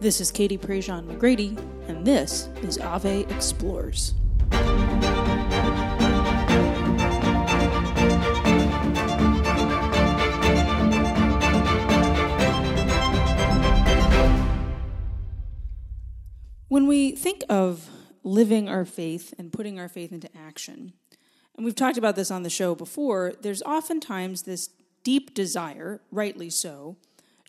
This is Katie Prejean McGrady, and this is Ave Explores. When we think of living our faith and putting our faith into action, and we've talked about this on the show before, there's oftentimes this deep desire, rightly so,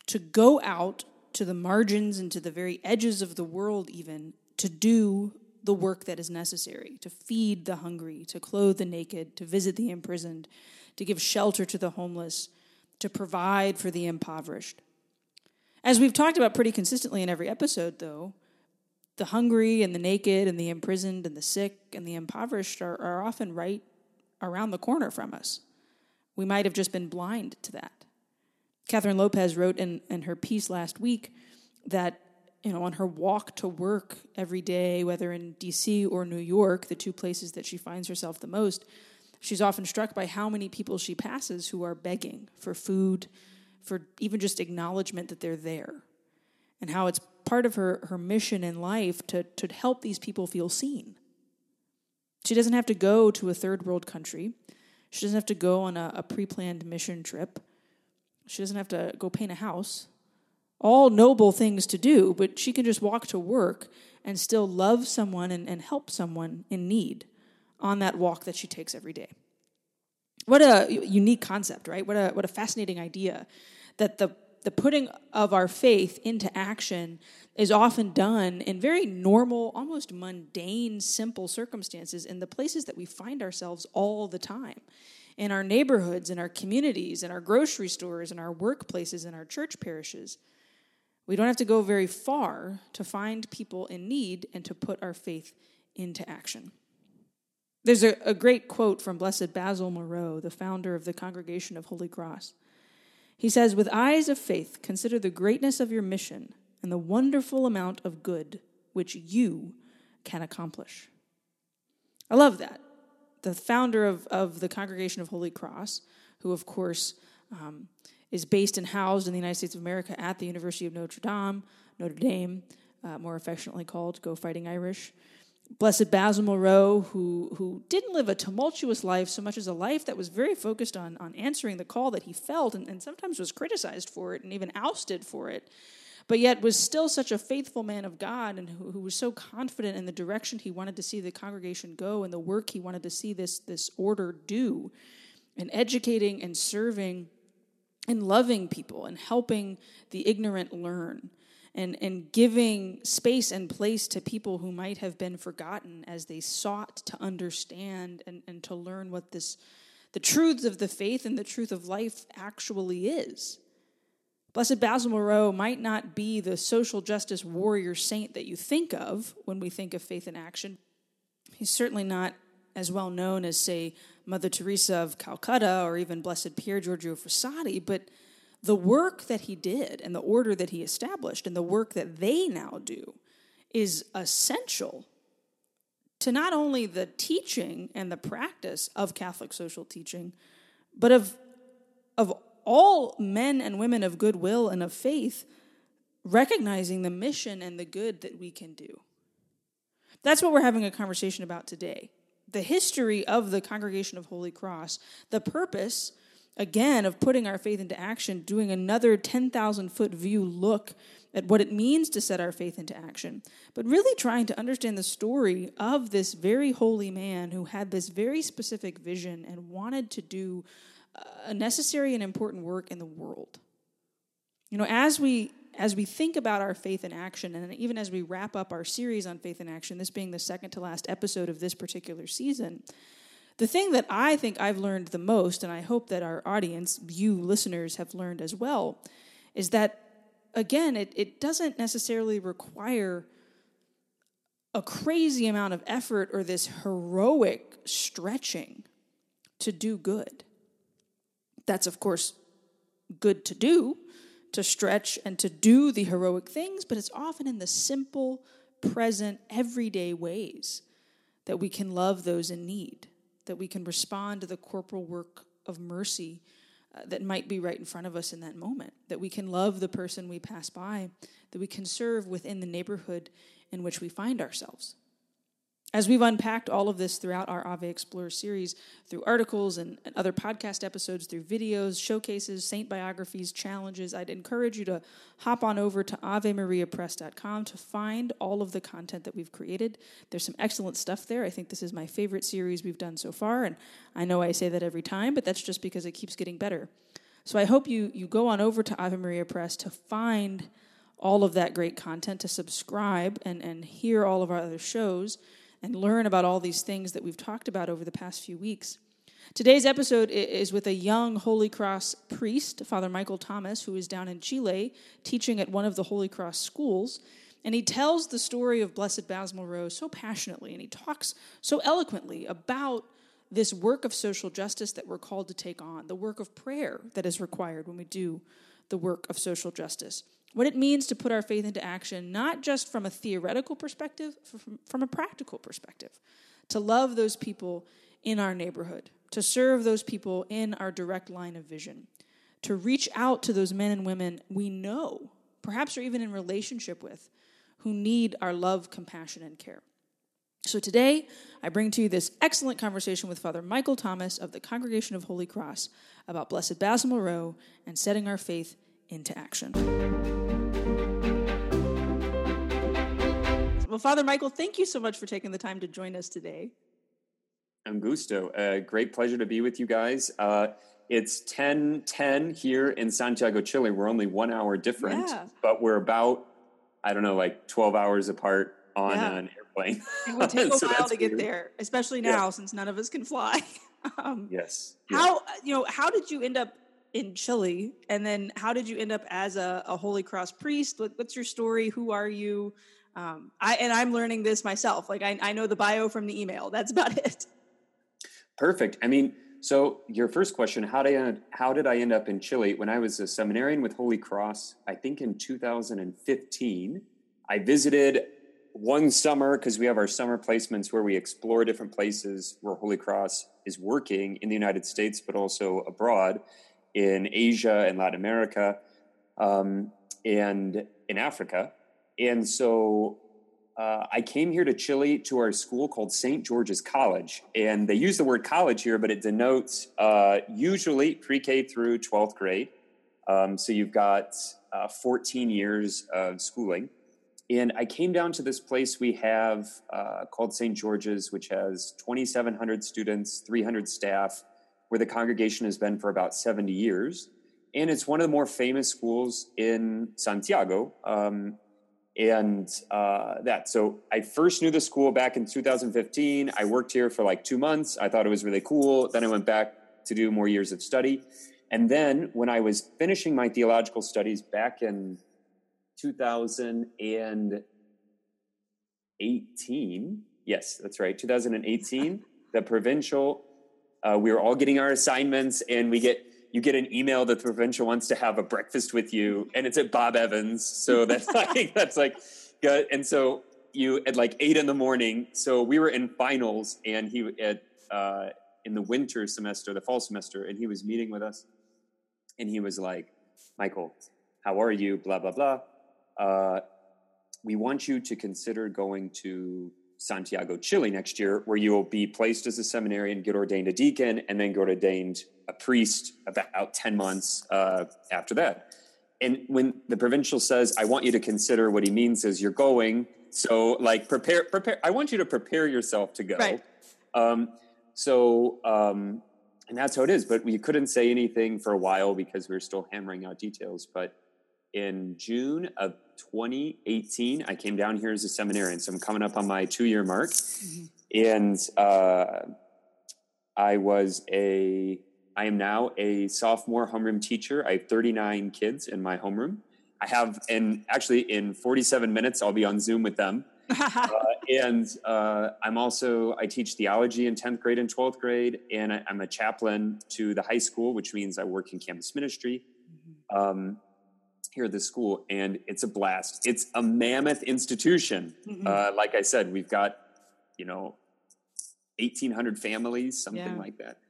to go out to the margins and to the very edges of the world, even to do the work that is necessary to feed the hungry, to clothe the naked, to visit the imprisoned, to give shelter to the homeless, to provide for the impoverished. As we've talked about pretty consistently in every episode, though, the hungry and the naked and the imprisoned and the sick and the impoverished are, are often right around the corner from us. We might have just been blind to that. Catherine Lopez wrote in, in her piece last week that, you know, on her walk to work every day, whether in DC or New York, the two places that she finds herself the most, she's often struck by how many people she passes who are begging for food, for even just acknowledgement that they're there, and how it's part of her, her mission in life to, to help these people feel seen. She doesn't have to go to a third world country. She doesn't have to go on a, a pre planned mission trip. She doesn't have to go paint a house. All noble things to do, but she can just walk to work and still love someone and, and help someone in need on that walk that she takes every day. What a unique concept, right? What a, what a fascinating idea that the the putting of our faith into action is often done in very normal, almost mundane, simple circumstances in the places that we find ourselves all the time in our neighborhoods, in our communities, in our grocery stores, in our workplaces, in our church parishes. We don't have to go very far to find people in need and to put our faith into action. There's a, a great quote from Blessed Basil Moreau, the founder of the Congregation of Holy Cross. He says, With eyes of faith, consider the greatness of your mission and the wonderful amount of good which you can accomplish. I love that. The founder of, of the Congregation of Holy Cross, who, of course, um, is based and housed in the United States of America at the University of Notre Dame, Notre Dame, uh, more affectionately called Go Fighting Irish. Blessed Basil Moreau, who, who didn't live a tumultuous life so much as a life that was very focused on, on answering the call that he felt and, and sometimes was criticized for it and even ousted for it, but yet was still such a faithful man of God and who, who was so confident in the direction he wanted to see the congregation go and the work he wanted to see this, this order do, and educating and serving and loving people and helping the ignorant learn and, and giving space and place to people who might have been forgotten as they sought to understand and, and to learn what this the truths of the faith and the truth of life actually is. Blessed Basil Moreau might not be the social justice warrior saint that you think of when we think of faith in action. He's certainly not as well known as, say, Mother Teresa of Calcutta or even Blessed Pier Giorgio Frassati, but the work that he did and the order that he established and the work that they now do is essential to not only the teaching and the practice of Catholic social teaching, but of, of all men and women of goodwill and of faith recognizing the mission and the good that we can do. That's what we're having a conversation about today. The history of the Congregation of Holy Cross, the purpose again of putting our faith into action, doing another 10,000 foot view look at what it means to set our faith into action, but really trying to understand the story of this very holy man who had this very specific vision and wanted to do a necessary and important work in the world. You know, as we as we think about our faith in action, and even as we wrap up our series on faith in action, this being the second to last episode of this particular season, the thing that I think I've learned the most, and I hope that our audience, you listeners, have learned as well, is that, again, it, it doesn't necessarily require a crazy amount of effort or this heroic stretching to do good. That's, of course, good to do, to stretch and to do the heroic things, but it's often in the simple, present, everyday ways that we can love those in need that we can respond to the corporal work of mercy uh, that might be right in front of us in that moment, that we can love the person we pass by, that we can serve within the neighborhood in which we find ourselves. As we've unpacked all of this throughout our Ave Explores series, through articles and, and, other podcast episodes, through videos, showcases, saint biographies, challenges, I'd encourage you to hop on over to AveMariaPress.com to find all of the content that we've created. There's some excellent stuff there. I think this is my favorite series we've done so far, and I know I say that every time, but that's just because it keeps getting better. So I hope you, you go on over to Ave Maria Press to find all of that great content, to subscribe and, and hear all of our other shows and learn about all these things that we've talked about over the past few weeks. Today's episode is with a young Holy Cross priest, Father Michael Thomas, who is down in Chile teaching at one of the Holy Cross schools. And he tells the story of Blessed Basil Moreau so passionately, and he talks so eloquently about this work of social justice that we're called to take on, the work of prayer that is required when we do the work of social justice what it means to put our faith into action, not just from a theoretical perspective, from, a practical perspective, to love those people in our neighborhood, to serve those people in our direct line of vision, to reach out to those men and women we know, perhaps are even in relationship with, who need our love, compassion, and care. So today, I bring to you this excellent conversation with Father Michael Thomas of the Congregation of Holy Cross about Blessed Basil Moreau and setting our faith into action. Well, Father Michael, thank you so much for taking the time to join us today. I'm Gusto. Uh, great pleasure to be with you guys. Uh, it's 10 10 here in Santiago, Chile. We're only one hour different, yeah. but we're about, I don't know, like 12 hours apart on yeah. an airplane. It will take a so while to get there, especially now yeah. since none of us can fly. um, yes. How, you know, how did you end up in Chile, and then how did you end up as a, a Holy Cross priest? What, what's your story? Who are you? Um, I and I'm learning this myself. Like I, I know the bio from the email. That's about it. Perfect. I mean, so your first question: How did I, how did I end up in Chile? When I was a seminarian with Holy Cross, I think in 2015, I visited one summer because we have our summer placements where we explore different places where Holy Cross is working in the United States, but also abroad in Asia and Latin America, um, and in Africa. And so uh, I came here to Chile to our school called St. George's College. And they use the word college here, but it denotes uh, usually pre K through 12th grade. Um, so you've got uh, 14 years of schooling. And I came down to this place we have uh, called St. George's, which has 2,700 students, 300 staff, where the congregation has been for about 70 years. And it's one of the more famous schools in Santiago. Um, and uh, that. So I first knew the school back in 2015. I worked here for like two months. I thought it was really cool. Then I went back to do more years of study. And then when I was finishing my theological studies back in 2018, yes, that's right, 2018, the provincial uh, we were all getting our assignments, and we get you get an email that the provincial wants to have a breakfast with you, and it's at Bob Evans. So that's like that's like good. And so you at like eight in the morning. So we were in finals, and he at uh, in the winter semester, the fall semester, and he was meeting with us, and he was like, "Michael, how are you? Blah blah blah. Uh, we want you to consider going to Santiago, Chile next year, where you will be placed as a seminarian, get ordained a deacon, and then get ordained a priest about 10 months uh, after that. And when the provincial says, I want you to consider what he means is you're going. So, like, prepare, prepare. I want you to prepare yourself to go. Right. Um, so, um, and that's how it is. But we couldn't say anything for a while because we were still hammering out details. But in June of 2018, I came down here as a seminarian. So I'm coming up on my two year mark. Mm-hmm. And uh, I was a, I am now a sophomore homeroom teacher. I have 39 kids in my homeroom. I have, and actually in 47 minutes, I'll be on Zoom with them. uh, and uh, I'm also I teach theology in 10th grade and 12th grade, and I, am a chaplain to the high school, which means I work in campus ministry. Mm-hmm. Um, here at the school, and it's a blast. It's a mammoth institution. Mm-hmm. Uh, like I said, we've got you know 1,800 families, something yeah. like that.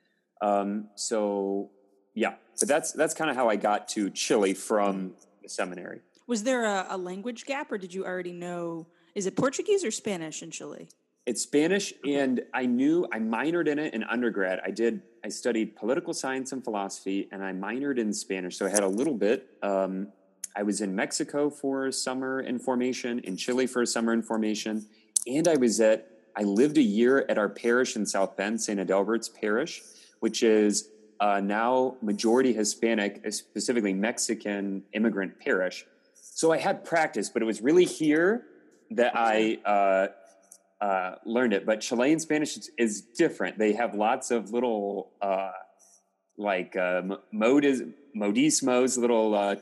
Um, so yeah, but that's that's kind of how I got to Chile from the seminary. Was there a, a language gap, or did you already know? Is it Portuguese or Spanish in Chile? It's Spanish, and I knew I minored in it in undergrad. I did. I studied political science and philosophy, and I minored in Spanish, so I had a little bit. Um, I was in Mexico for a summer in formation, in Chile for a summer in formation, and I was at. I lived a year at our parish in South Bend, St. Adalbert's Parish, which is uh, now majority Hispanic, specifically Mexican immigrant parish. So I had practice, but it was really here that I uh, uh, learned it. But Chilean Spanish is, is, different. They have lots of little uh, like uh, modis, modismos, little uh,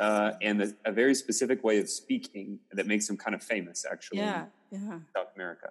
uh, and the, a very specific way of speaking that makes them kind of famous, actually. Yeah, yeah. South America.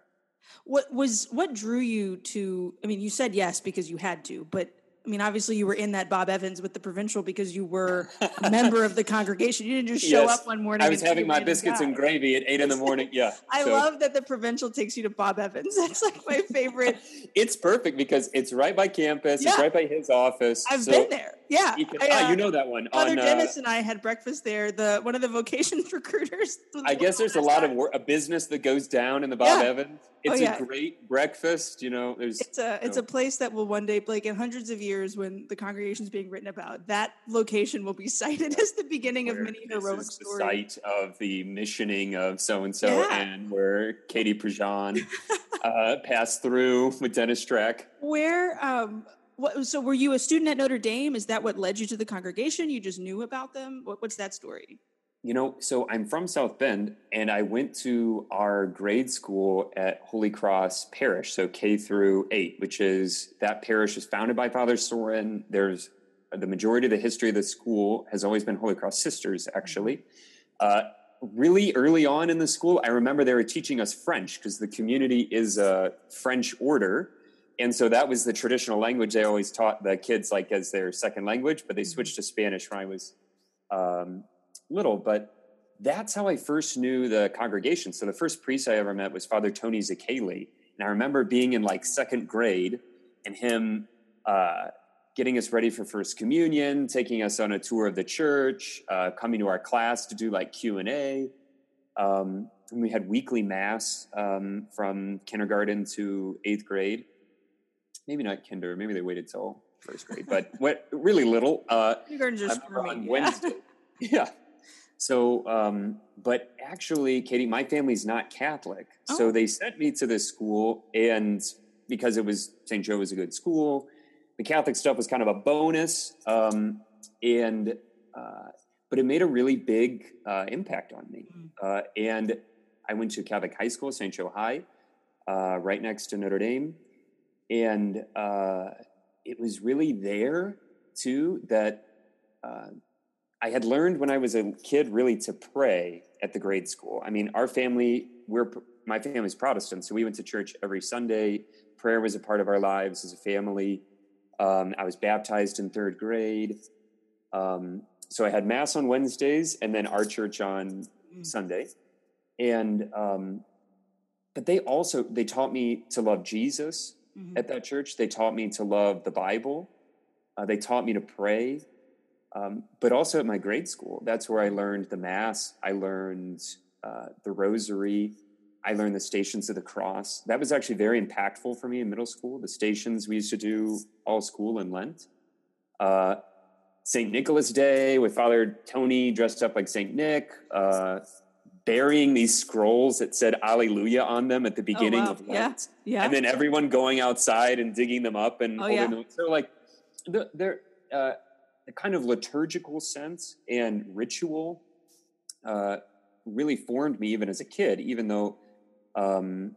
What was what drew you to? I mean, you said yes because you had to, but I mean, obviously, you were in that Bob Evans with the provincial because you were a member of the congregation. You didn't just show yes. up one morning. I was having my biscuits and gravy at eight in the morning. Yeah, I so. love that the provincial takes you to Bob Evans. That's like my favorite. it's perfect because it's right by campus. Yeah. It's right by his office. I've so been there. Yeah, you, can, I, uh, ah, you know that one. Father on, uh, Dennis uh, and I had breakfast there. The one of the vocations recruiters. I guess there's a lot time. of a business that goes down in the Bob yeah. Evans. It's oh, yeah. a great breakfast. You know, there's it's a it's know. a place that will one day, like in hundreds of years, when the congregation is being written about, that location will be cited as the beginning where of many heroic stories. The site of the missioning of so and so, and where Katie Prejean uh, passed through with Dennis Strack. Where um, what, so were you a student at Notre Dame? Is that what led you to the congregation? You just knew about them? What, what's that story? You know, so I'm from South Bend and I went to our grade school at Holy Cross Parish, so K through 8, which is that parish is founded by Father Sorin. There's the majority of the history of the school has always been Holy Cross Sisters, actually. Uh, really early on in the school, I remember they were teaching us French because the community is a French order. And so that was the traditional language they always taught the kids like as their second language, but they mm-hmm. switched to Spanish when I was um, little, but that's how I first knew the congregation. So the first priest I ever met was Father Tony Szakaly. And I remember being in like second grade and him uh, getting us ready for first communion, taking us on a tour of the church, uh, coming to our class to do like Q&A. Um, and we had weekly mass um, from kindergarten to eighth grade. Maybe not kinder, maybe they waited till first grade, but what really little. Uh, Kindergarten's just on Wednesday. yeah. So, um, but actually, Katie, my family's not Catholic. Oh. So they sent me to this school, and because it was St. Joe was a good school, the Catholic stuff was kind of a bonus. Um, and, uh, but it made a really big uh, impact on me. Mm. Uh, and I went to Catholic high school, St. Joe High, uh, right next to Notre Dame. And uh, it was really there, too, that uh, I had learned when I was a kid really to pray at the grade school. I mean, our family, we're my family's Protestant, so we went to church every Sunday. Prayer was a part of our lives as a family. Um, I was baptized in third grade. Um, so I had mass on Wednesdays and then our church on mm. Sunday. And um, but they also they taught me to love Jesus mm-hmm. at that church. They taught me to love the Bible. Uh, they taught me to pray. Um, but also at my grade school, that's where I learned the Mass. I learned uh, the Rosary. I learned the Stations of the Cross. That was actually very impactful for me in middle school. The stations we used to do all school in Lent. Uh, St. Nicholas Day with Father Tony dressed up like St. Nick, uh, burying these scrolls that said Alleluia on them at the oh, beginning oh, wow. of Lent. Yeah. yeah. And then everyone going outside and digging them up and oh, holding yeah. them. So, like, they're, uh, kind of liturgical sense and ritual uh, really formed me even as a kid, even though um,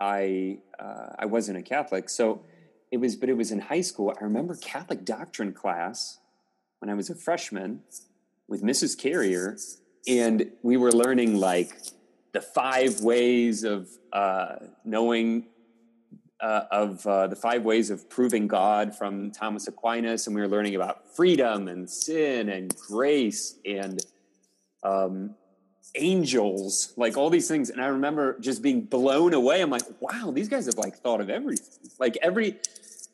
I uh, I wasn't a Catholic. So it was, but it was in high school. I remember Catholic doctrine class when I was a freshman with Mrs. Carrier, and we were learning like the five ways of uh, knowing uh, of uh, the five ways of proving God from Thomas Aquinas, and we were learning about freedom and sin and grace and um, angels, like all these things. And I remember just being blown away. I'm like, wow, these guys have like thought of everything. Like every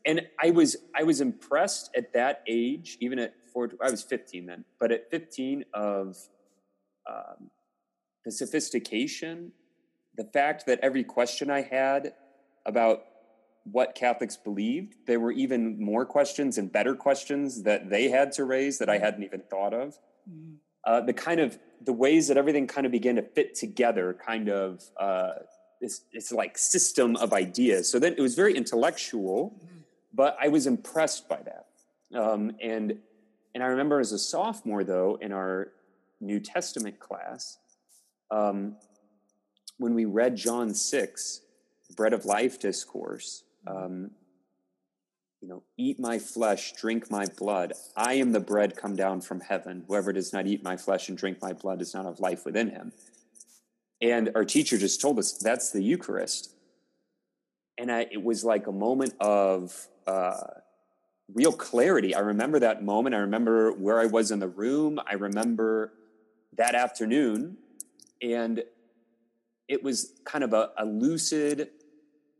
and I was I was impressed at that age, even at four. I was 15 then, but at 15 of um, the sophistication, the fact that every question I had about what Catholics believed, there were even more questions and better questions that they had to raise that I mm-hmm. hadn't even thought of. Mm-hmm. Uh, the kind of the ways that everything kind of began to fit together, kind of uh, this, this like system of ideas. So then it was very intellectual, mm-hmm. but I was impressed by that. Um, and and I remember as a sophomore though in our New Testament class, um, when we read John six, bread of life discourse um, you know, eat my flesh, drink my blood. I am the bread come down from heaven. Whoever does not eat my flesh and drink my blood does not have life within him. And our teacher just told us that's the Eucharist. And I, it was like a moment of uh, real clarity. I remember that moment. I remember where I was in the room. I remember that afternoon. And it was kind of a, a lucid,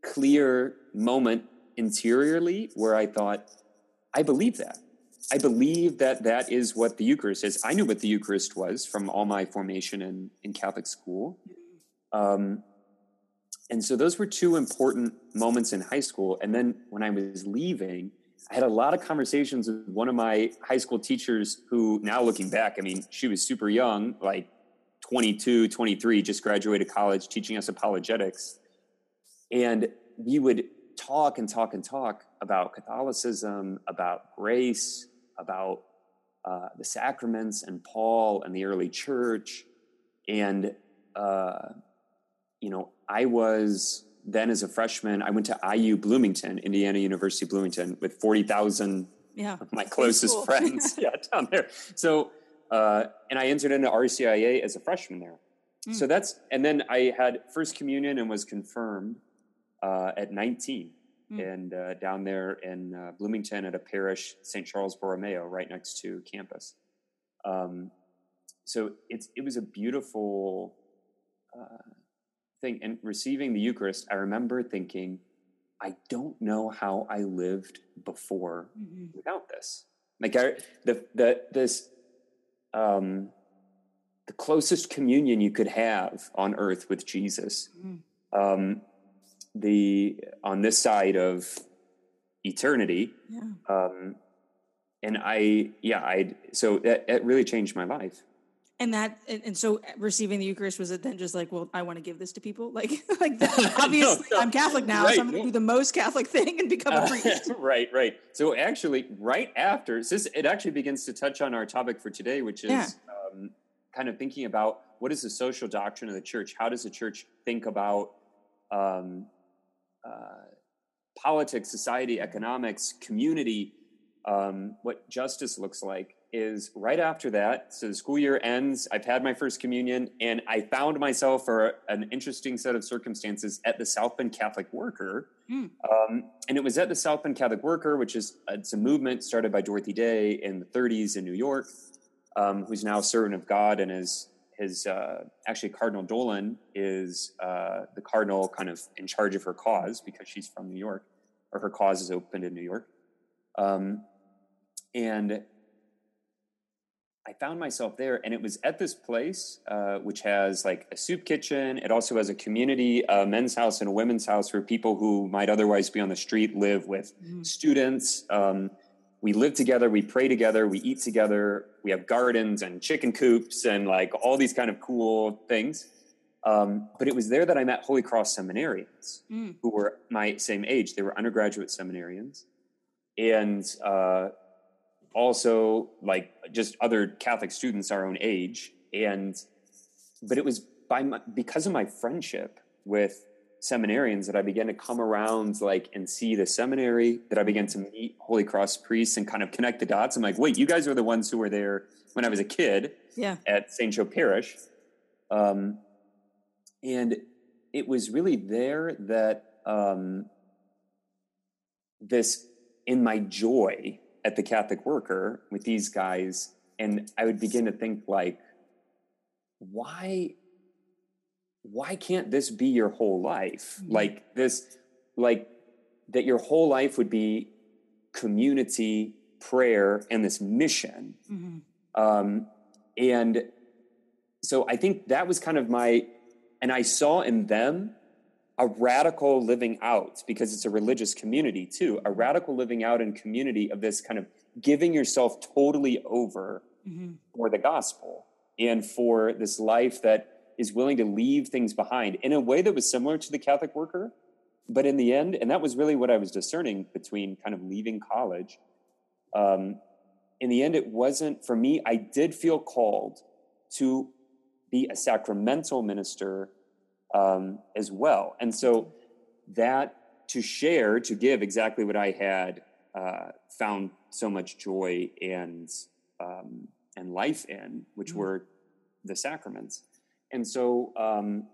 clear moment interiorly where I thought, I believe that. I believe that that is what the Eucharist is. I knew what the Eucharist was from all my formation in, in Catholic school. Um, and so those were two important moments in high school. And then when I was leaving, I had a lot of conversations with one of my high school teachers who, now looking back, I mean, she was super young, like 22, 23, just graduated college, teaching us apologetics. And we would talk and talk and talk about Catholicism, about grace, about uh, the sacraments and Paul and the early church. And, uh, you know, I was then as a freshman, I went to IU Bloomington, Indiana University Bloomington, with 40,000 yeah. of my closest cool. friends yeah, down there. So, uh, and I entered into RCIA as a freshman there. Mm. So that's, and then I had First Communion and was confirmed uh, at 19 mm. and uh, down there in uh, Bloomington at a parish, St. Charles Borromeo, right next to campus. Um, so it's it was a beautiful uh, thing. And receiving the Eucharist, I remember thinking, I don't know how I lived before mm-hmm. without this. Like I, the the this um, the closest communion you could have on earth with Jesus. Mm. Um, the on this side of eternity. Yeah. Um, and I, yeah, I, so that, that really changed my life. And that, and, and, so receiving the Eucharist was it then just like, well, I want to give this to people, like, like that, obviously no, no. I'm Catholic now, right. so I'm going to do the most Catholic thing and become a priest. Uh, right, right. So actually, right after, this, it actually begins to touch on our topic for today, which is yeah. um, kind of thinking about what is the social doctrine of the church? How does the church think about um, uh, politics, society, economics, community, um, what justice looks like is right after that. So the school year ends. I've had my first communion, and I found myself for an interesting set of circumstances at the South Bend Catholic Worker. Mm. Um, and it was at the South Bend Catholic Worker, which is it's a movement started by Dorothy Day in the 30s in New York, um, who's now a servant of God and is his uh, actually Cardinal Dolan is uh, the cardinal kind of in charge of her cause because she's from New York, or her cause is opened in New York. Um, and I found myself there, and it was at this place, uh, which has like a soup kitchen. It also has a community, a men's house, and a women's house where people who might otherwise be on the street live with mm. students. Um, we live together, we pray together, we eat together, we have gardens and chicken coops and like all these kind of cool things. Um, but it was there that I met Holy Cross seminarians mm. who were my same age. They were undergraduate seminarians and uh, also like just other Catholic students our own age. And but it was by my, because of my friendship with seminarians that I began to come around like and see the seminary that I began to meet Holy Cross priests and kind of connect the dots. I'm like, wait, you guys are the ones who were there when I was a kid yeah. at St. Joe Parish. Um, and it was really there that um, this, in my joy at the Catholic Worker with these guys, and I would begin to think like, why why can't this be your whole life? Mm-hmm. Like this, like that your whole life would be community, prayer, and this mission. Mm-hmm. Um, and so I think that was kind of my, and I saw in them a radical living out because it's a religious community too, a radical living out in community of this kind of giving yourself totally over mm-hmm. for the gospel and for this life that is willing to leave things behind in a way that was similar to the Catholic worker. But in the end, and that was really what I was discerning between kind of leaving college. Um, in the end, it wasn't for me, I did feel called to be a sacramental minister um, as well. And so that to share, to give exactly what I had uh, found so much joy and um, and life in, which mm-hmm. were the sacraments. And so, um,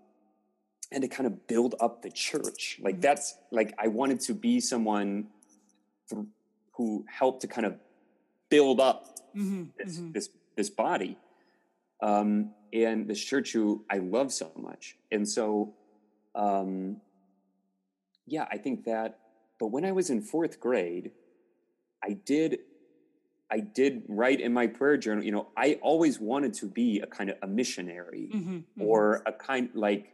and to kind of build up the church, like mm-hmm. that's like I wanted to be someone th- who helped to kind of build up mm-hmm. This, mm-hmm. this this body. Um, and this church who I love so much. And so, um, yeah, I think that. But when I was in fourth grade, I did, I did write in my prayer journal. You know, I always wanted to be a kind of a missionary mm-hmm, mm-hmm. or a kind like,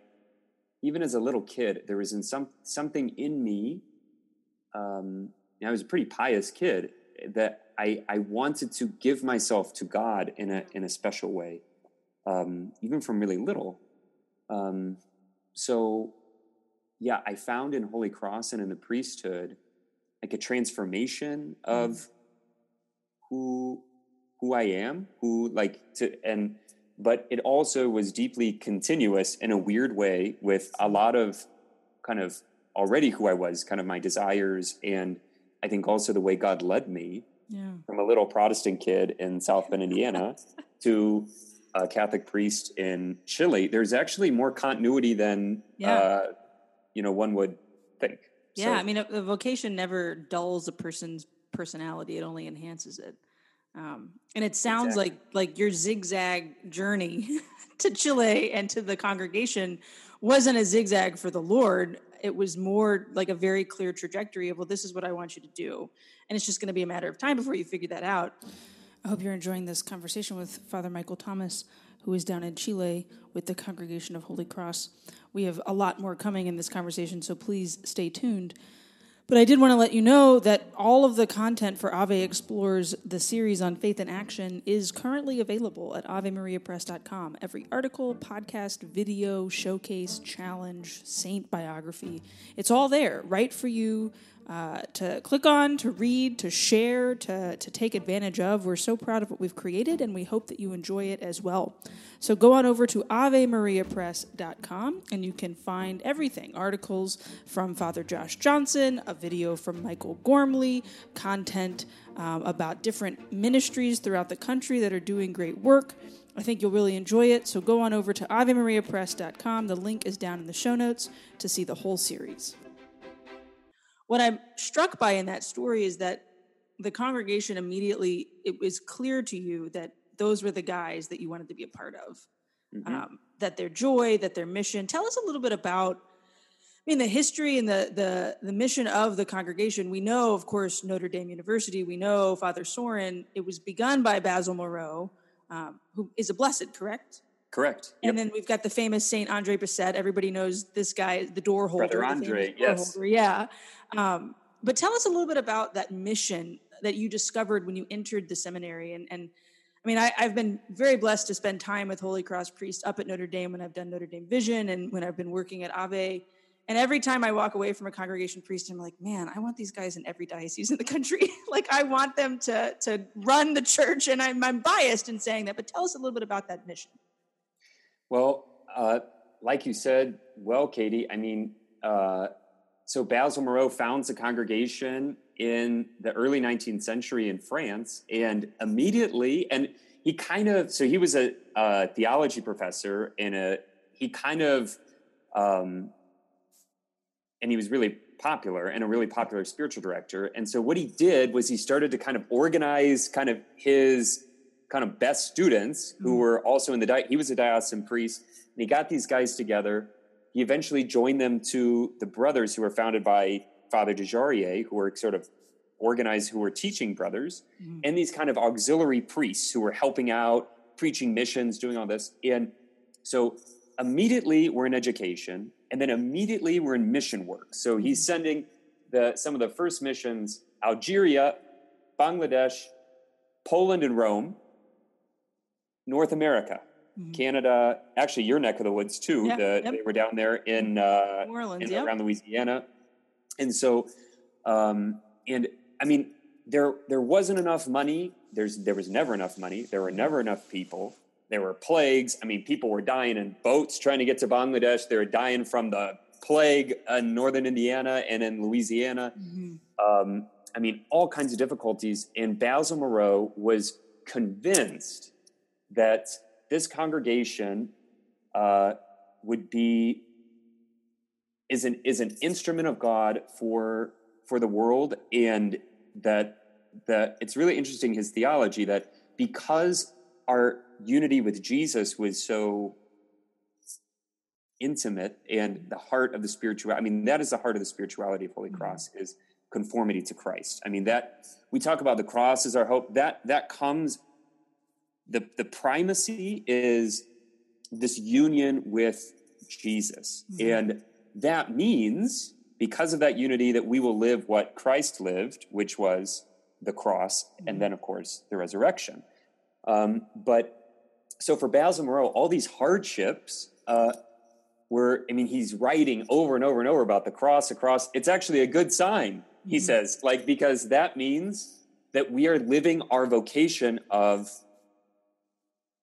even as a little kid, there was in some something in me. Um, I was a pretty pious kid that I I wanted to give myself to God in a in a special way um, even from really little. Um, so, yeah, I found in Holy Cross and in the priesthood like a transformation of mm. Who who I am, who like to and but it also was deeply continuous in a weird way with a lot of kind of already who I was, kind of my desires and I think also the way God led me yeah. from a little Protestant kid in South Bend, Indiana, to a Catholic priest in Chile, there's actually more continuity than yeah. uh, you know one would think. Yeah, so, I mean, a, a, vocation never dulls a person's personality; it only enhances it. Um, and it sounds exactly. like like your zigzag journey to Chile and to the congregation wasn't a zigzag for the Lord. It was more like a very clear trajectory of, well, this is what I want you to do, and it's just going to be a matter of time before you figure that out. I hope you're enjoying this conversation with Father Michael Thomas, who is down in Chile with the Congregation of Holy Cross. We have a lot more coming in this conversation, so please stay tuned. But I did want to let you know that all of the content for Ave Explores, the series on faith and action, is currently available at AveMariaPress.com. Every article, podcast, video, showcase, challenge, saint biography, it's all there, right for you uh, to click on, to read, to share, to, to take advantage of. We're so proud of what we've created, and we hope that you enjoy it as well. So go on over to AveMariaPress.com, and you can find everything articles from Father Josh Johnson, a video from Michael Gormley, content um, about different ministries throughout the country that are doing great work. I think you'll really enjoy it. So go on over to AveMariaPress.com. The link is down in the show notes to see the whole series what I'm struck by in that story is that the congregation immediately it was clear to you that those were the guys that you wanted to be a part of. Mm-hmm. Um, that their joy, that their mission. Tell us a little bit about. I mean, the history and the the the mission of the congregation. We know, of course, Notre Dame University. We know Father Sorin. It was begun by Basil Moreau, um, who is a blessed, correct? Correct. And then we've got the famous Saint Andre Bessette. Everybody knows this guy, the door holder. Brother Andre, yes. Holder. Yeah. Um, but tell us a little bit about that mission that you discovered when you entered the seminary. And, and I mean, I, have been very blessed to spend time with Holy Cross priests up at Notre Dame when I've done Notre Dame Vision and when I've been working at Ave. And every time I walk away from a congregation priest, I'm like, man, I want these guys in every diocese in the country. like, I want them to to run the church, and I'm, I'm biased in saying that. But tell us a little bit about that mission. Well, uh, like you said, well, Katie, I mean, uh, so Basil Moreau founds a congregation in the early 19th century in France, and immediately, and he kind of, so he was a, a theology professor, and a he kind of, um, and he was really popular and a really popular spiritual director. And so what he did was he started to kind of organize kind of his kind of best students who mm-hmm. were also in the di- he was a diocesan priest and he got these guys together he eventually joined them to the brothers who were founded by father Dujarié, who were sort of organized who were teaching brothers mm-hmm. and these kind of auxiliary priests who were helping out preaching missions doing all this and so immediately we're in education and then immediately we're in mission work so he's mm-hmm. sending the some of the first missions algeria bangladesh poland and rome north america mm-hmm. canada actually your neck of the woods too yeah, the, yep. they were down there in uh, New Orleans, in, yep. around louisiana and so um, and I mean, there there wasn't enough money. There's there was never enough money. There were never enough people. There were plagues. I mean, people were dying in boats trying to get to Bangladesh. They were dying from the plague in northern Indiana and in Louisiana. Mm-hmm. Um, I mean, all kinds of difficulties. And Basil Moreau was convinced that this congregation uh, would be is an is an instrument of God for for the world and that that it's really interesting his theology that because our unity with Jesus was so intimate and the heart of the spiritual I mean that is the heart of the spirituality of Holy mm-hmm. Cross is conformity to Christ. I mean that we talk about the cross as our hope that that comes the the primacy is this union with Jesus. Mm-hmm. And that means because of that unity that we will live what Christ lived, which was the cross, mm-hmm. and then, of course, the resurrection. Um, but so for Basil Moreau, all these hardships uh, were, I mean, he's writing over and over and over about the cross, the cross. It's actually a good sign, he mm-hmm. says, like, because that means that we are living our vocation of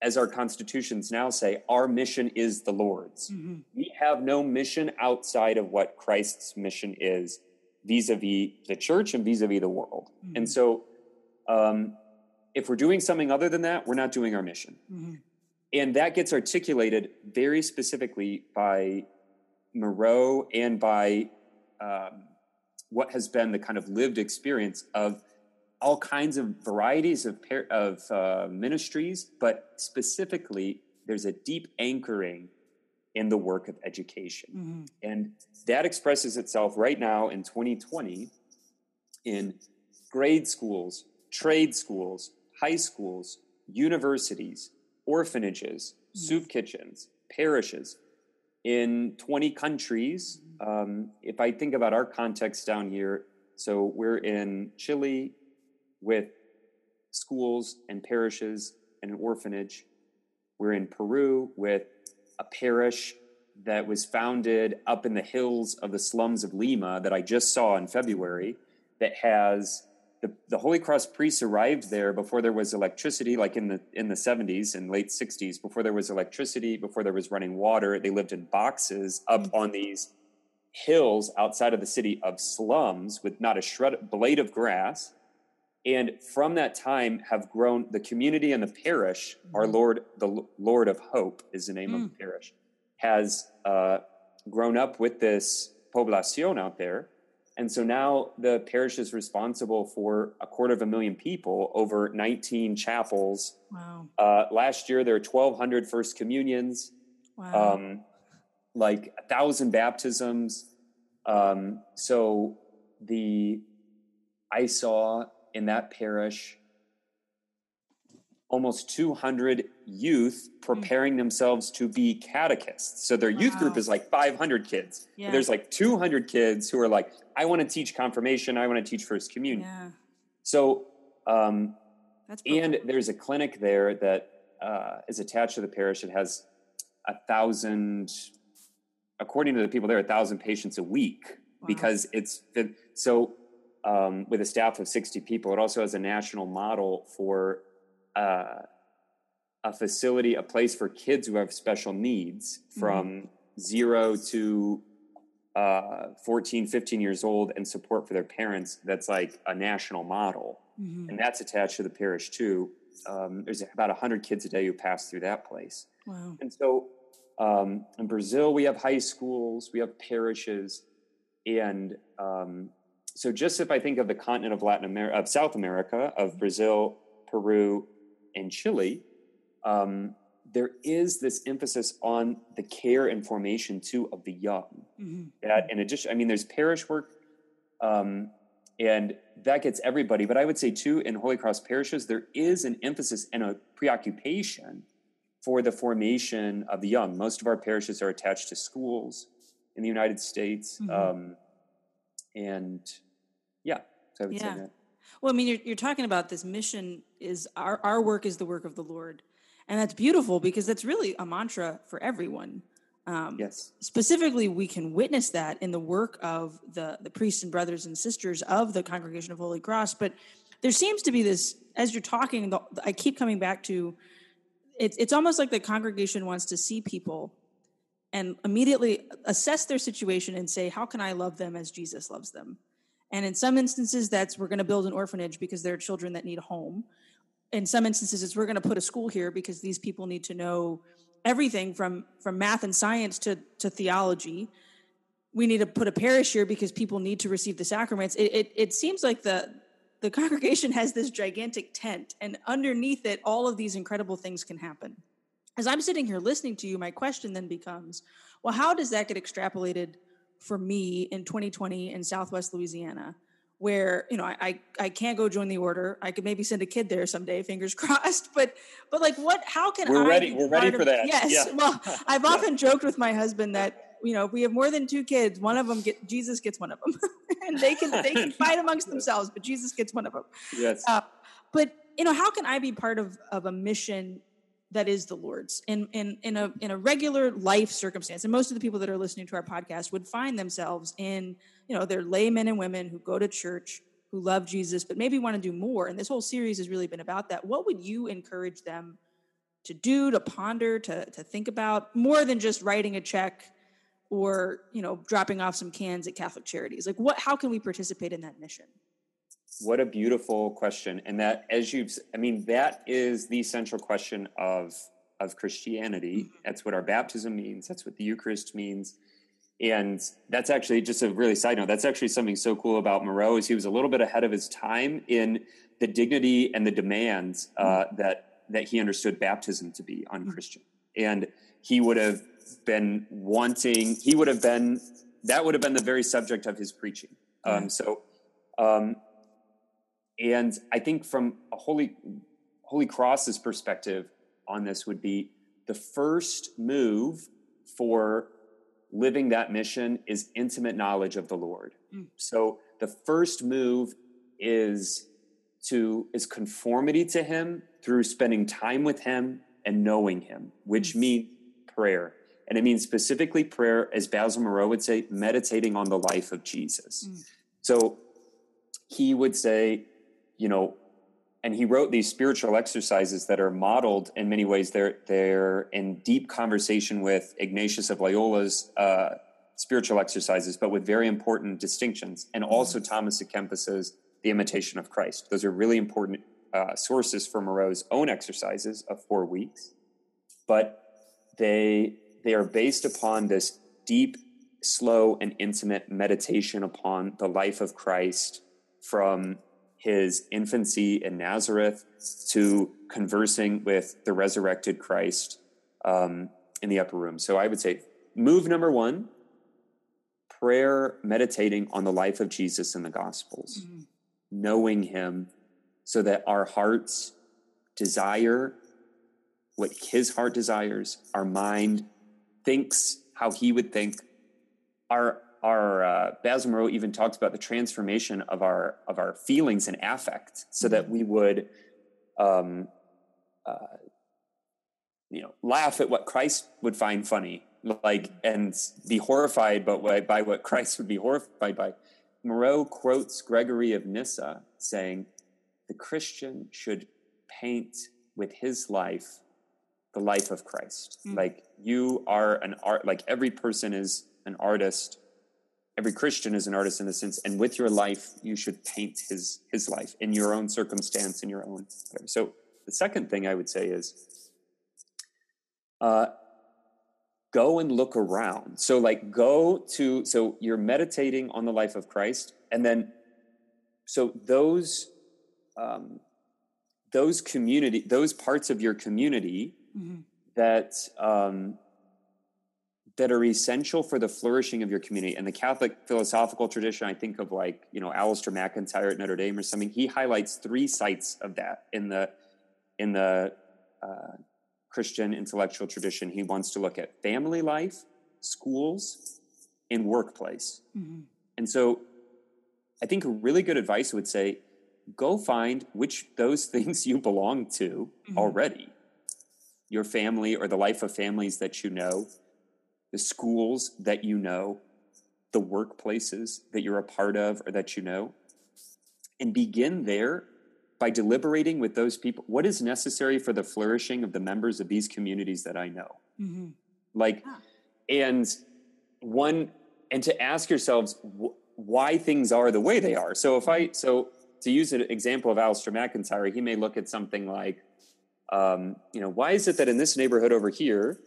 as our constitutions now say, our mission is the Lord's. Mm-hmm. We have no mission outside of what Christ's mission is vis a vis the church and vis a vis the world. Mm-hmm. And so, um, if we're doing something other than that, we're not doing our mission. Mm-hmm. And that gets articulated very specifically by Moreau and by um, what has been the kind of lived experience of all kinds of varieties of, of uh, ministries, but specifically, there's a deep anchoring in the work of education. Mm-hmm. And that expresses itself right now in 2020 in grade schools, trade schools, high schools, universities, orphanages, mm-hmm. soup kitchens, parishes in 20 countries. Um, if I think about our context down here, so we're in Chile, with schools and parishes and an orphanage. We're in Peru with a parish that was founded up in the hills of the slums of Lima that I just saw in February that has the, the Holy Cross priests arrived there before there was electricity, like in the in the 70s and late 60s, before there was electricity, before there was running water. They lived in boxes up on these hills outside of the city of slums with not a shred blade of grass and from that time have grown the community and the parish mm-hmm. our lord the lord of hope is the name mm. of the mm. parish has uh, grown up with this poblacion out there and so now the parish is responsible for a quarter of a million people over 19 chapels wow uh, last year there were 1200 first communions wow. Um, like a thousand baptisms um, so the i saw in that parish almost 200 youth preparing themselves to be catechists. So their youth group is like 500 kids. Yeah. There's like 200 kids who are like, I want to teach confirmation, I want to teach First Communion. Yeah. So, um, and there's a clinic there that uh, is attached to the parish. It has a thousand, according to the people there, a thousand patients a week wow. because it's so um, with a staff of 60 people. It also has a national model for uh, a facility, a place for kids who have special needs from mm-hmm. zero to uh, 14, 15 years old and support for their parents. That's like a national model. Mm-hmm. And that's attached to the parish too. Um, there's about 100 kids a day who pass through that place. Wow. And so um, in Brazil, we have high schools, we have parishes, and um, so just if I think of the continent of Latin America, of South America, of mm-hmm. Brazil, Peru, and Chile, um, there is this emphasis on the care and formation too of the young. Mm-hmm. That in addition, I mean, there's parish work, um, and that gets everybody. But I would say too, in Holy Cross parishes, there is an emphasis and a preoccupation for the formation of the young. Most of our parishes are attached to schools in the United States, mm-hmm. um, and yeah, so I would yeah. say that. Well, I mean, you're, you're talking about this mission is our, our work is the work of the Lord. And that's beautiful because that's really a mantra for everyone. Um, yes. Specifically, we can witness that in the work of the, the priests and brothers and sisters of the Congregation of Holy Cross. But there seems to be this, as you're talking, the, I keep coming back to it's, it's almost like the congregation wants to see people and immediately assess their situation and say, How can I love them as Jesus loves them? And in some instances, that's we're going to build an orphanage because there are children that need a home. In some instances, it's we're going to put a school here because these people need to know everything from from math and science to to theology. We need to put a parish here because people need to receive the sacraments. It it, it seems like the the congregation has this gigantic tent, and underneath it, all of these incredible things can happen. As I'm sitting here listening to you, my question then becomes, well, how does that get extrapolated for me in 2020 in Southwest Louisiana, where you know I, I, I can't go join the order. I could maybe send a kid there someday, fingers crossed. But but like what? How can I we're I ready? We're ready for of, that. Yes. Yeah. Well, I've often joked with my husband that you know if we have more than two kids, one of them get Jesus gets one of them, and they can they can fight amongst themselves, but Jesus gets one of them. Yes. Uh, but you know how can I be part of of a mission that is the Lord's in in in a in a regular life circumstance. And most of the people that are listening to our podcast would find themselves in, you know, they're laymen and women who go to church, who love Jesus, but maybe want to do more. And this whole series has really been about that. What would you encourage them to do, to ponder, to to think about more than just writing a check or, you know, dropping off some cans at Catholic Charities? Like what how can we participate in that mission? What a beautiful question. And that, as you've, I mean, that is the central question of, of Christianity. Mm-hmm. That's what our baptism means. That's what the Eucharist means. And that's actually just a really side note. That's actually something so cool about Moreau is he was a little bit ahead of his time in the dignity and the demands uh, mm-hmm. that that he understood baptism to be on mm-hmm. Christian. And he would have been wanting. He would have been that would have been the very subject of his preaching. Um, so um, and I think from a Holy Holy Cross's perspective on this would be the first move for living that mission is intimate knowledge of the Lord. Mm. So the first move is to is conformity to him through spending time with him and knowing him, which mm. means prayer. And it means specifically prayer, as Basil Moreau would say, meditating on the life of Jesus. Mm. So he would say, you know, and he wrote these spiritual exercises that are modeled in many ways. They're they're in deep conversation with Ignatius of Loyola's uh, spiritual exercises, but with very important distinctions, and also mm-hmm. Thomas à Kempis's The Imitation of Christ. Those are really important uh, sources for Moreau's own exercises of four weeks, but they they are based upon this deep, slow, and intimate meditation upon the life of Christ from his infancy in Nazareth to conversing with the resurrected Christ um, in the upper room. So I would say move number one prayer, meditating on the life of Jesus in the Gospels, mm-hmm. knowing him so that our hearts desire what his heart desires, our mind thinks how he would think, our our uh, Basil Moreau even talks about the transformation of our of our feelings and affect, so that we would, um, uh, you know, laugh at what Christ would find funny, like, and be horrified, but by, by what Christ would be horrified by. Moreau quotes Gregory of Nyssa saying, "The Christian should paint with his life the life of Christ. Mm. Like you are an art. Like every person is an artist." Every Christian is an artist in a sense, and with your life, you should paint his his life in your own circumstance, in your own whatever. So the second thing I would say is, uh, go and look around. So like go to so you're meditating on the life of Christ, and then so those um, those community those parts of your community mm-hmm. that um, that are essential for the flourishing of your community. And the Catholic philosophical tradition, I think of like, you know, Alasdair MacIntyre at Notre Dame or something, he highlights three sites of that in the in the uh, Christian intellectual tradition. He wants to look at family life, schools, and workplace. Mm-hmm. And so I think a really good advice would say go find which those things you belong to mm-hmm. already your family or the life of families that you know, the schools that you know, the workplaces that you're a part of or that you know, and begin there by deliberating with those people what is necessary for the flourishing of the members of these communities that I know. Mm-hmm. Like, and one, and to ask yourselves wh- why things are the way they are. So if I, so to use an example of Alasdair MacIntyre, he may look at something like, um, you know, why is it that in this neighborhood over here,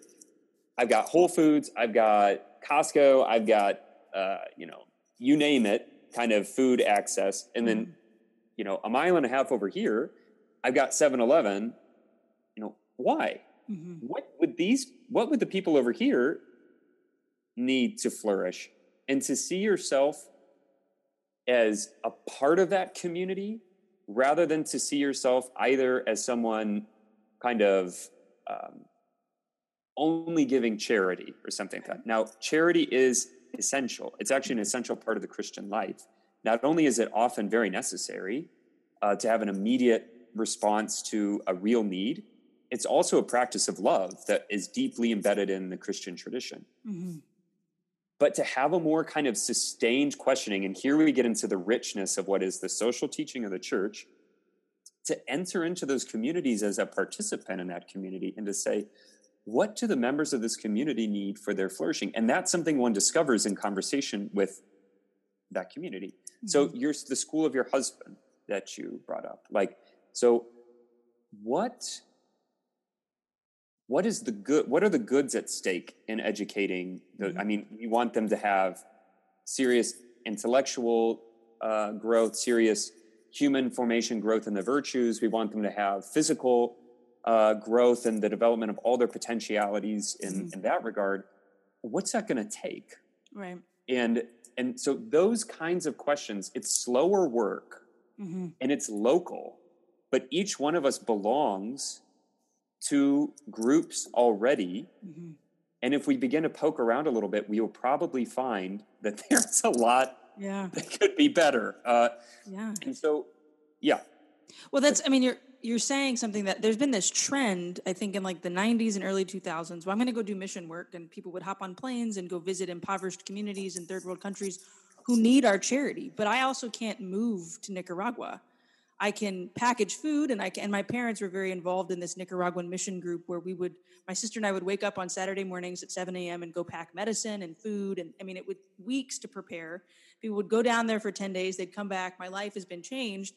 I've got Whole Foods, I've got Costco, I've got, uh, you know, you name it, kind of food access. And then, mm-hmm. you know, a mile and a half over here, I've got 7 Eleven. You know, why? Mm-hmm. What would these, what would the people over here need to flourish? And to see yourself as a part of that community rather than to see yourself either as someone kind of um, only giving charity or something like that. Now, charity is essential. It's actually an essential part of the Christian life. Not only is it often very necessary uh, to have an immediate response to a real need, it's also a practice of love that is deeply embedded in the Christian tradition. Mm-hmm. But to have a more kind of sustained questioning, and here we get into the richness of what is the social teaching of the church, to enter into those communities as a participant in that community and to say, what do the members of this community need for their flourishing? And that's something one discovers in conversation with that community. Mm-hmm. So you're the school of your husband that you brought up. Like, so what what is the good what are the goods at stake in educating the mm-hmm. i mean you want them to have serious intellectual uh, growth serious human formation, growth in the virtues. We want them to have physical uh, growth and the development of all their potentialities in, mm-hmm. in that regard. What's that going to take? Right. And and so those kinds of questions, it's slower work mm-hmm. and it's local, but each one of us belongs to groups already. Mm-hmm. And if we begin to poke around a little bit, we will probably find that there's a lot yeah that could be better uh, yeah and so yeah well that's i mean you're you're saying something that there's been this trend i think in like the 90s and early 2000s where i'm going to go do mission work and people would hop on planes and go visit impoverished communities in third world countries who need our charity but i also can't move to nicaragua I can package food, and I can. And my parents were very involved in this Nicaraguan mission group where we would, my sister and I would wake up on Saturday mornings at 7 a.m. and go pack medicine and food, and I mean it would weeks to prepare. People would go down there for 10 days, they'd come back. My life has been changed,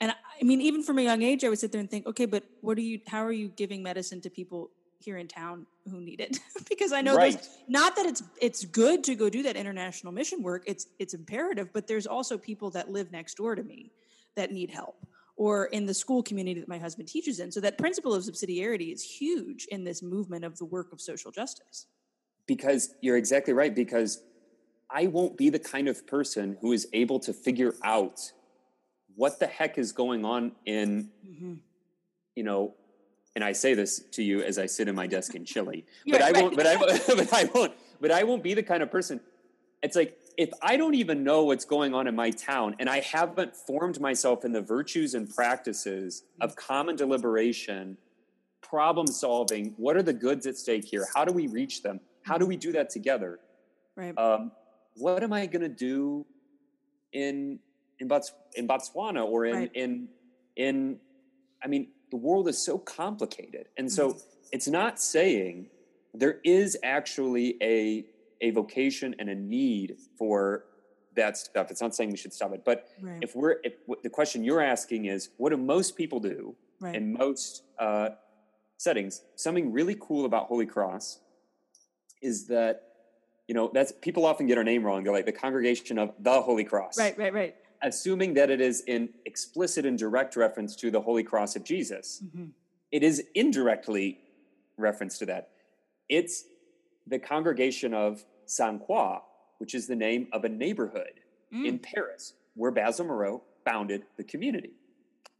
and I mean even from a young age, I would sit there and think, okay, but what are you? How are you giving medicine to people here in town who need it because I know right. there's not that it's it's good to go do that international mission work it's it's imperative but there's also people that live next door to me that need help or in the school community that my husband teaches in. So that principle of subsidiarity is huge in this movement of the work of social justice. Because you're exactly right because I won't be the kind of person who is able to figure out what the heck is going on in mm-hmm. you know and I say this to you as I sit in my desk in Chile. but I won't but I but I won't but I won't be the kind of person it's like if I don't even know what's going on in my town and I haven't formed myself in the virtues and practices of common deliberation, problem solving, what are the goods at stake here? How do we reach them? How do we do that together? Right. Um, what am I going to do in in, Bots- in Botswana or in right. in in? I mean, the world is so complicated, and so mm-hmm. it's not saying there is actually a a vocation and a need for that stuff. It's not saying we should stop it, but right. if we're if the question you're asking is, what do most people do right. in most uh, settings? Something really cool about Holy Cross is that you know that's people often get our name wrong. They're like the congregation of the Holy Cross, right, right, right. Assuming that it is in explicit and direct reference to the Holy Cross of Jesus, mm-hmm. it is indirectly reference to that. It's the congregation of Saint Croix, which is the name of a neighborhood Mm. in Paris where Basil Moreau founded the community.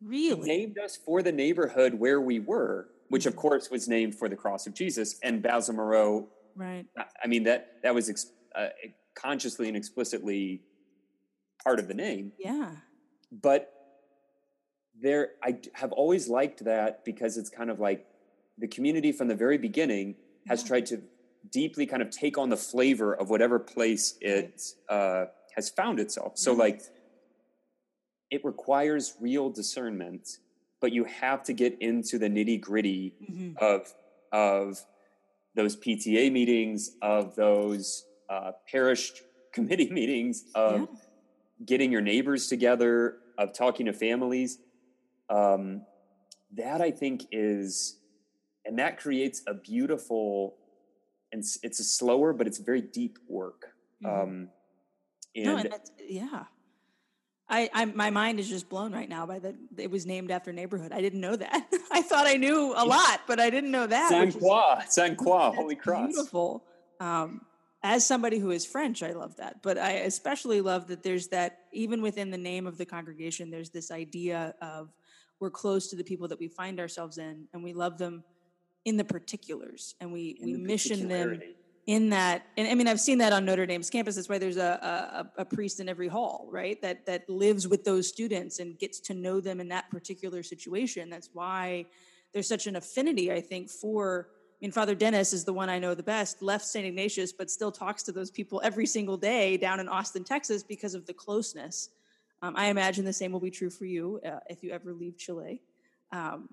He Really? named us for the neighborhood where we were, which of course was named for the cross of Jesus. And Basil Moreau, Right. I mean that that was ex- uh, consciously and explicitly part of the name. Yeah. But there, I have always liked that because it's kind of like the community from the very beginning has Yeah. tried to deeply kind of take on the flavor of whatever place it uh, has found itself. So, like, it requires real discernment, but you have to get into the nitty gritty hmm of of those PTA meetings, of those uh, parish committee meetings, of Yeah. Getting your neighbors together, of talking to families. Um, that I think is, and that creates a beautiful, and it's, it's a slower, but it's very deep work. Mhm. Um, and no, and that's, yeah. I, I, my mind is just blown right now by that it was named after neighborhood. I didn't know that. I thought I knew a lot, but I didn't know that. Saint which is- Croix, Saint Croix, Holy Cross. Beautiful. Um, as somebody who is French, I love that. But I especially love that there's that, even within the name of the congregation, there's this idea of we're close to the people that we find ourselves in and we love them in the particulars and we, In we the mission them in that and i mean i've seen that on notre dame's campus that's why there's a, a, a priest in every hall right that that lives with those students and gets to know them in that particular situation that's why there's such an affinity i think for i mean father dennis is the one i know the best left st ignatius but still talks to those people every single day down in austin texas because of the closeness um, i imagine the same will be true for you uh, if you ever leave chile um,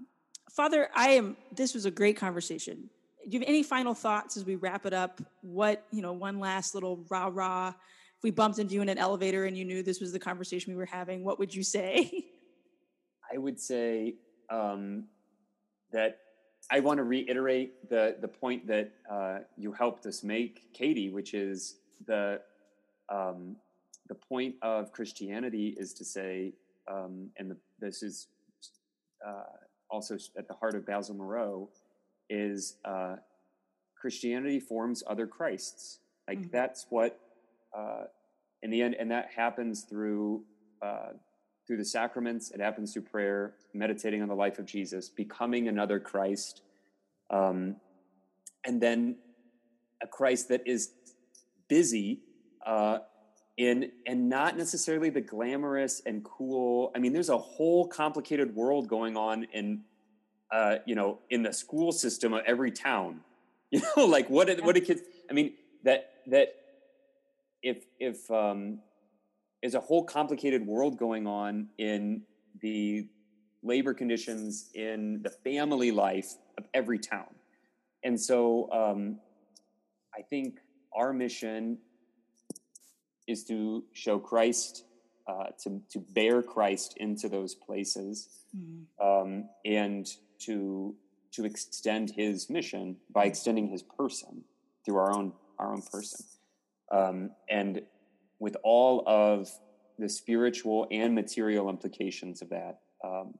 father i am this was a great conversation do you have any final thoughts as we wrap it up? What, you know, one last little rah rah. If we bumped into you in an elevator and you knew this was the conversation we were having, what would you say? I would say um, that I want to reiterate the the point that uh, you helped us make, Katie, which is the um, the point of Christianity is to say, um, and the, this is uh, also at the heart of Basil Moreau, is uh, Christianity forms other Christs. Like Mhm. that's what, uh, in the end, and that happens through uh, through the sacraments. It happens through prayer, meditating on the life of Jesus, becoming another Christ, um, and then a Christ that is busy uh, in and not necessarily the glamorous and cool. I mean, there's a whole complicated world going on in uh, you know in the school system of every town. You know, like what are, what do kids? I mean, that that if if um, there's a whole complicated world going on in the labor conditions in the family life of every town, and so um, I think our mission is to show Christ, uh, to to bear Christ into those places, um, and to to extend His mission by extending His person through our own our own person, um, and with all of the spiritual and material implications of that um,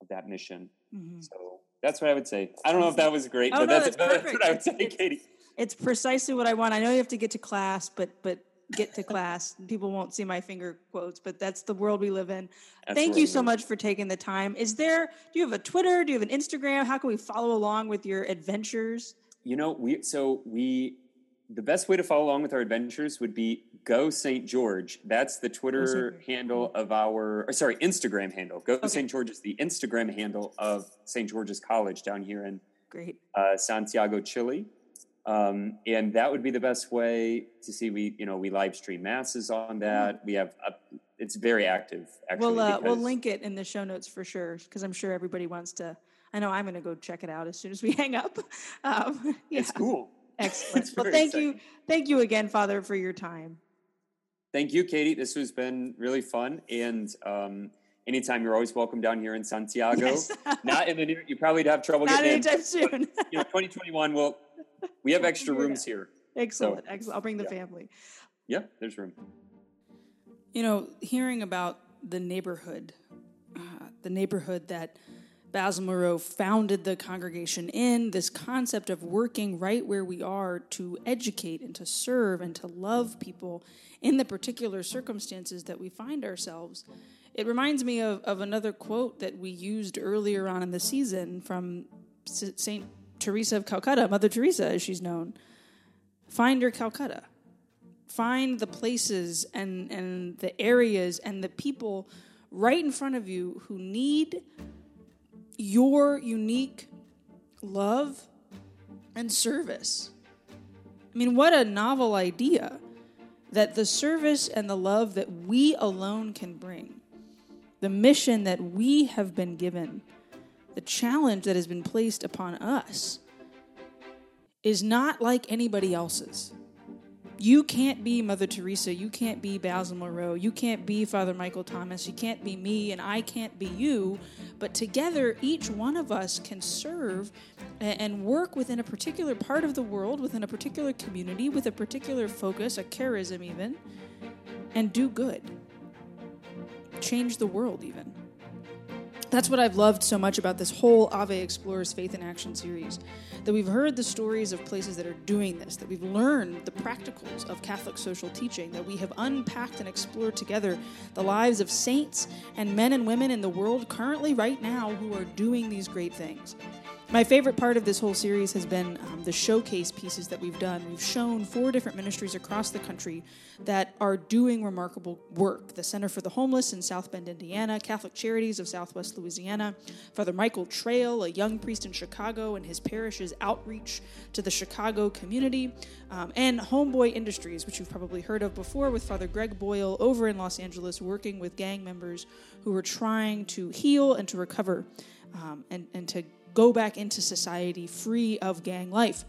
of that mission. Mhm. So that's what I would say. I don't know if that was great, Oh, but no, that's, that's that's what I would say, It's- Katie. It's precisely what I want. I know you have to get to class, but but get to class. People won't see my finger quotes, but that's the world we live in. That's Thank you so much for taking the time. Is there? Do you have a Twitter? Do you have an Instagram? How can we follow along with your adventures? You know, we so we the best way to follow along with our adventures would be go St. George. That's the Twitter George. handle of our or sorry, Instagram handle. Go Okay. St. George is the Instagram handle of St. George's College down here in Great. uh, Santiago, Chile. Um, and that would be the best way to see. We, you know, we live stream masses on that. We have, a, it's very active. Actually, We'll uh, we'll link it in the show notes for sure because I'm sure everybody wants to. I know I'm going to go check it out as soon as we hang up. Um, yeah, It's cool. Excellent. Well, very thank you, thank you again, Father, for your time. Thank you, Katie. This has been really fun. And um, anytime you're always welcome down here in Santiago. Yes. Not in the near, you probably have trouble Not getting in. anytime soon. You know, 2021. Well, we have extra rooms here. excellent, excellent. I'll bring the yeah. family. Yeah, there's room. You know, hearing about the neighborhood, uh, the neighborhood that Basil Moreau founded the congregation in this concept of working right where we are to educate and to serve and to love people in the particular circumstances that we find ourselves. It reminds me of, of another quote that we used earlier on in the season from St. Teresa of Calcutta, Mother Teresa, as she's known. Find your Calcutta. Find the places and, and the areas and the people right in front of you who need your unique love and service. I mean, what a novel idea that the service and the love that we alone can bring, the mission that we have been given, the challenge that has been placed upon us, is not like anybody else's. You can't be Mother Teresa. You can't be Basil Moreau. You can't be Father Michael Thomas. You can't be me, and I can't be you. But together, each one of us can serve and work within a particular part of the world, within a particular community, with a particular focus, a charism even, and do good. Change the world, even. That's what I've loved so much about this whole Ave Explores Faith in Action series. That we've heard the stories of places that are doing this, that we've learned the practicals of Catholic social teaching, that we have unpacked and explored together the lives of saints and men and women in the world currently, right now, who are doing these great things. My favorite part of this whole series has been um, the showcase pieces that we've done. We've shown four different ministries across the country that are doing remarkable work the Center for the Homeless in South Bend, Indiana, Catholic Charities of Southwest Louisiana, Father Michael Trail, a young priest in Chicago, and his parish's outreach to the Chicago community, um, and Homeboy Industries, which you've probably heard of before, with Father Greg Boyle over in Los Angeles, working with gang members who are trying to heal and to recover um, and, and to go back into society free of gang life.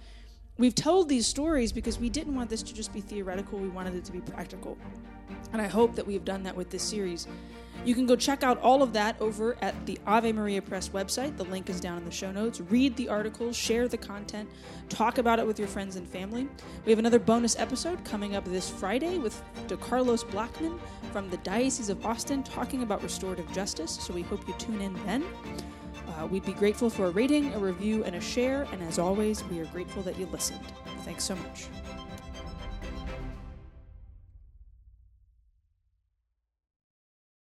We've told these stories because we didn't want this to just be theoretical, we wanted it to be practical. And I hope that we've done that with this series. You can go check out all of that over at the Ave Maria Press website. The link is down in the show notes. Read the articles, share the content, talk about it with your friends and family. We have another bonus episode coming up this Friday with DeCarlos Blackman from the Diocese of Austin talking about restorative justice. So we hope you tune in then. Uh, we'd be grateful for a rating, a review, and a share. And as always, we are grateful that you listened. Thanks so much.